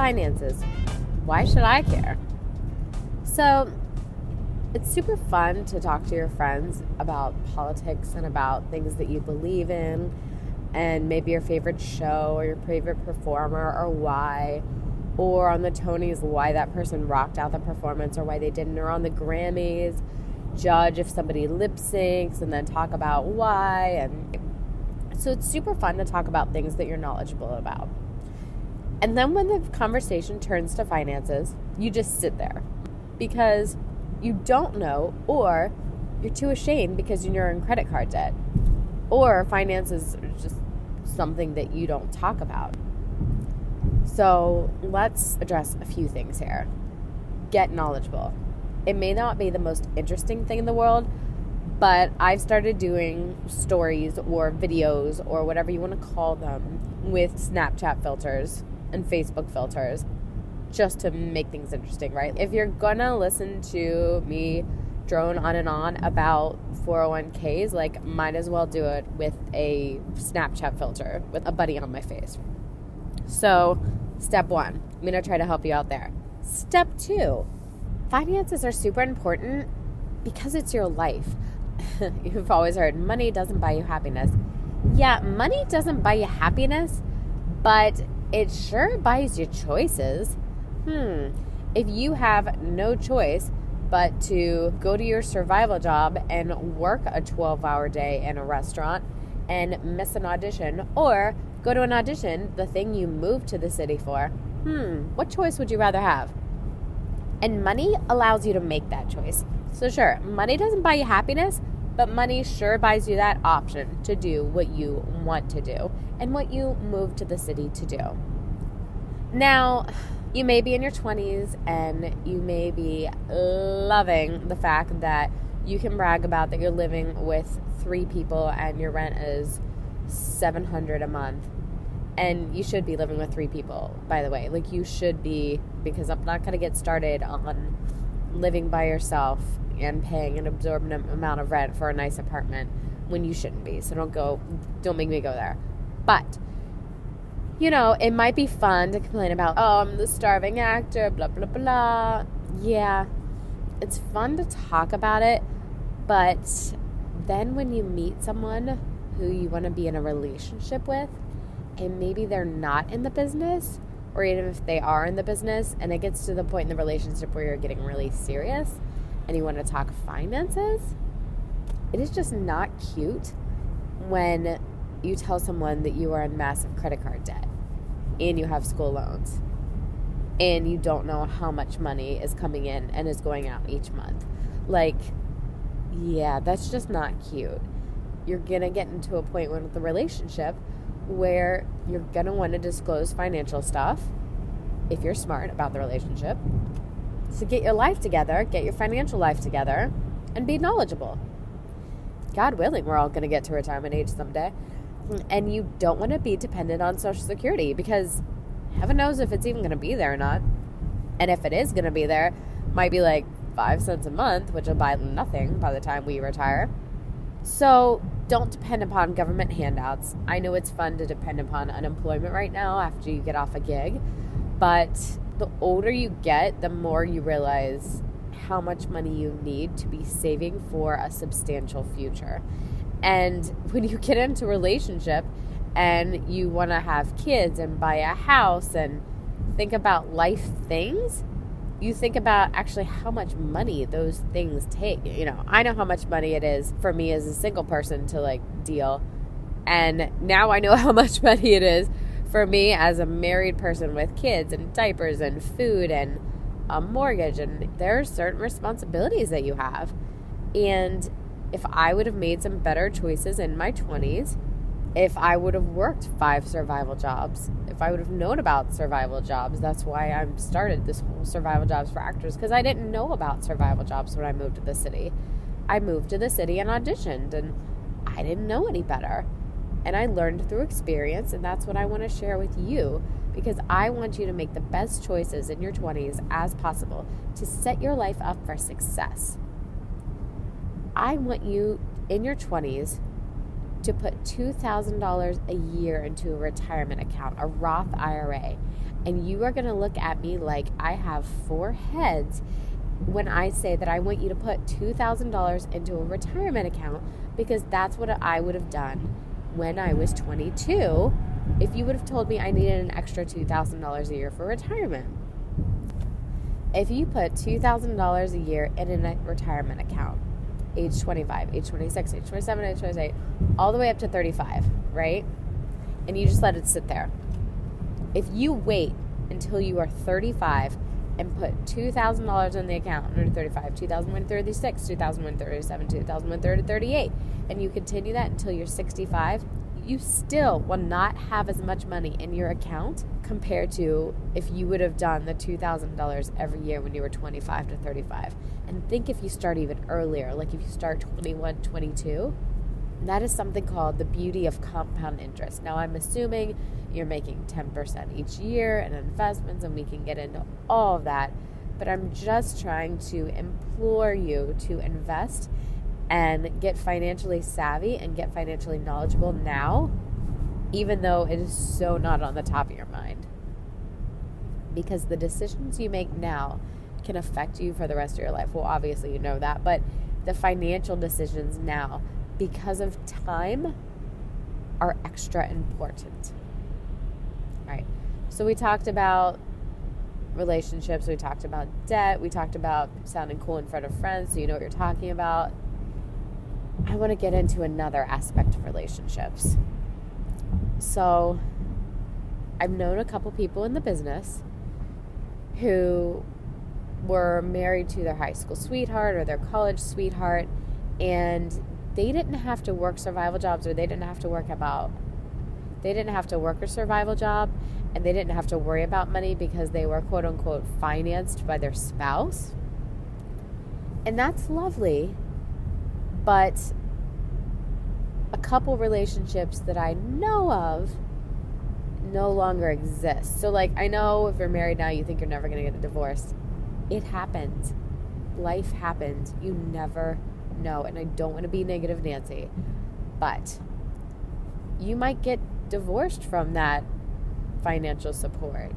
finances. Why should I care? So, it's super fun to talk to your friends about politics and about things that you believe in and maybe your favorite show or your favorite performer or why or on the Tonys why that person rocked out the performance or why they didn't or on the Grammys judge if somebody lip syncs and then talk about why and so it's super fun to talk about things that you're knowledgeable about. And then when the conversation turns to finances, you just sit there because you don't know or you're too ashamed because you're in credit card debt or finances are just something that you don't talk about. So let's address a few things here. Get knowledgeable. It may not be the most interesting thing in the world, but I've started doing stories or videos or whatever you want to call them with Snapchat filters and Facebook filters just to make things interesting, right? If you're gonna listen to me drone on and on about 401ks, like, might as well do it with a Snapchat filter with a buddy on my face. So, step one, I'm gonna try to help you out there. Step two, finances are super important because it's your life. You've always heard money doesn't buy you happiness. Yeah, money doesn't buy you happiness, but it sure buys you choices. Hmm, if you have no choice but to go to your survival job and work a 12 hour day in a restaurant and miss an audition, or go to an audition, the thing you moved to the city for, hmm, what choice would you rather have? And money allows you to make that choice. So, sure, money doesn't buy you happiness, but money sure buys you that option to do what you want to do and what you move to the city to do. Now, you may be in your 20s and you may be loving the fact that you can brag about that you're living with three people and your rent is 700 a month and you should be living with three people by the way like you should be because i'm not going to get started on living by yourself and paying an absorbent amount of rent for a nice apartment when you shouldn't be. So don't go don't make me go there. But you know it might be fun to complain about oh i'm the starving actor blah blah blah yeah it's fun to talk about it but then when you meet someone who you want to be in a relationship with and maybe they're not in the business, or even if they are in the business, and it gets to the point in the relationship where you're getting really serious and you want to talk finances, it is just not cute when you tell someone that you are in massive credit card debt and you have school loans and you don't know how much money is coming in and is going out each month. Like, yeah, that's just not cute. You're going to get into a point with the relationship where you're going to want to disclose financial stuff if you're smart about the relationship. So get your life together, get your financial life together, and be knowledgeable. God willing, we're all going to get to retirement age someday. And you don't want to be dependent on Social Security because heaven knows if it's even going to be there or not. And if it is going to be there, might be like five cents a month, which will buy nothing by the time we retire. So don't depend upon government handouts. I know it's fun to depend upon unemployment right now after you get off a gig, but the older you get, the more you realize how much money you need to be saving for a substantial future. And when you get into a relationship and you want to have kids and buy a house and think about life things, you think about actually how much money those things take. You know, I know how much money it is for me as a single person to like deal. And now I know how much money it is for me as a married person with kids and diapers and food and a mortgage. And there are certain responsibilities that you have. And if I would have made some better choices in my 20s, if I would have worked five survival jobs, if I would have known about survival jobs, that's why I started this whole survival jobs for actors because I didn't know about survival jobs when I moved to the city. I moved to the city and auditioned, and I didn't know any better. And I learned through experience, and that's what I want to share with you because I want you to make the best choices in your 20s as possible to set your life up for success. I want you in your 20s to put $2,000 a year into a retirement account, a Roth IRA. And you are going to look at me like I have four heads when I say that I want you to put $2,000 into a retirement account because that's what I would have done when I was 22 if you would have told me I needed an extra $2,000 a year for retirement. If you put $2,000 a year in a retirement account, age 25, age 26, age 27, age 28, all the way up to 35, right? And you just let it sit there. If you wait until you are 35 and put $2,000 in the account under 35, 2036, 2037, 2038, and you continue that until you're 65, you still will not have as much money in your account compared to if you would have done the $2,000 every year when you were 25 to 35. And think if you start even earlier, like if you start 21, 22, that is something called the beauty of compound interest. Now, I'm assuming you're making 10% each year in investments, and we can get into all of that. But I'm just trying to implore you to invest and get financially savvy and get financially knowledgeable now, even though it is so not on the top of your mind. Because the decisions you make now can affect you for the rest of your life. Well, obviously, you know that, but the financial decisions now, because of time, are extra important. All right. So, we talked about relationships, we talked about debt, we talked about sounding cool in front of friends so you know what you're talking about. I want to get into another aspect of relationships. So, I've known a couple people in the business who were married to their high school sweetheart or their college sweetheart, and they didn't have to work survival jobs or they didn't have to work about they didn't have to work a survival job and they didn't have to worry about money because they were quote unquote financed by their spouse. And that's lovely but a couple relationships that I know of no longer exist. So, like, I know if you're married now, you think you're never going to get a divorce. It happens. Life happens. You never know. And I don't want to be negative, Nancy, but you might get divorced from that financial support.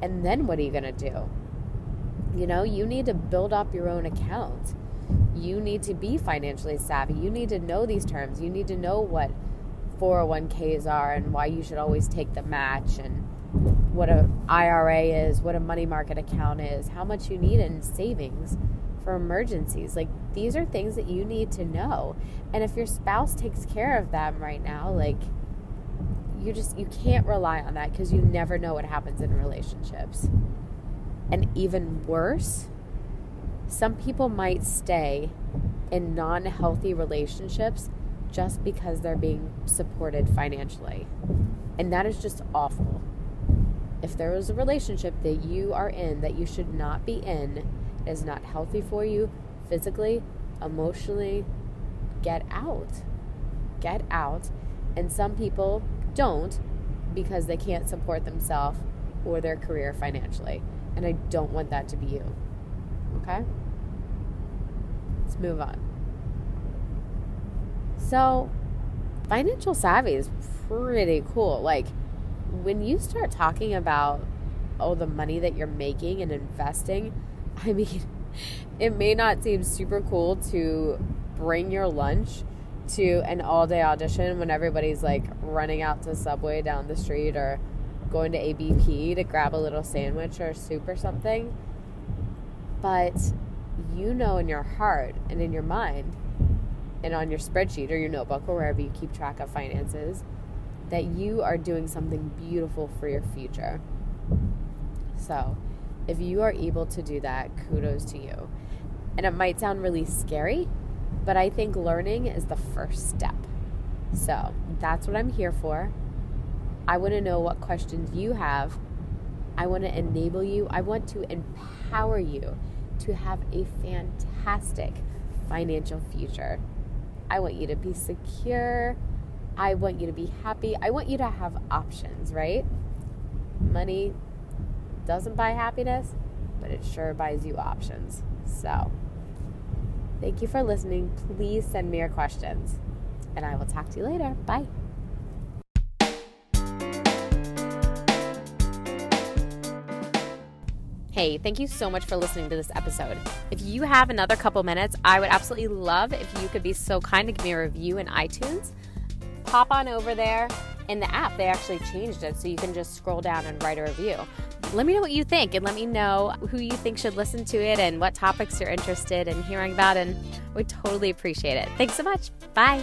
And then what are you going to do? You know, you need to build up your own account you need to be financially savvy. You need to know these terms. You need to know what 401ks are and why you should always take the match and what a IRA is, what a money market account is, how much you need in savings for emergencies. Like these are things that you need to know. And if your spouse takes care of them right now, like you just you can't rely on that because you never know what happens in relationships. And even worse, some people might stay in non healthy relationships just because they're being supported financially. And that is just awful. If there is a relationship that you are in that you should not be in, is not healthy for you physically, emotionally, get out. Get out. And some people don't because they can't support themselves or their career financially. And I don't want that to be you. Okay? Let's move on. So, financial savvy is pretty cool. Like, when you start talking about, oh, the money that you're making and investing, I mean, it may not seem super cool to bring your lunch to an all day audition when everybody's like running out to Subway down the street or going to ABP to grab a little sandwich or soup or something. But you know in your heart and in your mind and on your spreadsheet or your notebook or wherever you keep track of finances that you are doing something beautiful for your future. So, if you are able to do that, kudos to you. And it might sound really scary, but I think learning is the first step. So, that's what I'm here for. I want to know what questions you have. I want to enable you. I want to empower you to have a fantastic financial future. I want you to be secure. I want you to be happy. I want you to have options, right? Money doesn't buy happiness, but it sure buys you options. So, thank you for listening. Please send me your questions, and I will talk to you later. Bye. Hey, thank you so much for listening to this episode. If you have another couple minutes, I would absolutely love if you could be so kind to give me a review in iTunes. Pop on over there. In the app, they actually changed it so you can just scroll down and write a review. Let me know what you think and let me know who you think should listen to it and what topics you're interested in hearing about, and we totally appreciate it. Thanks so much. Bye.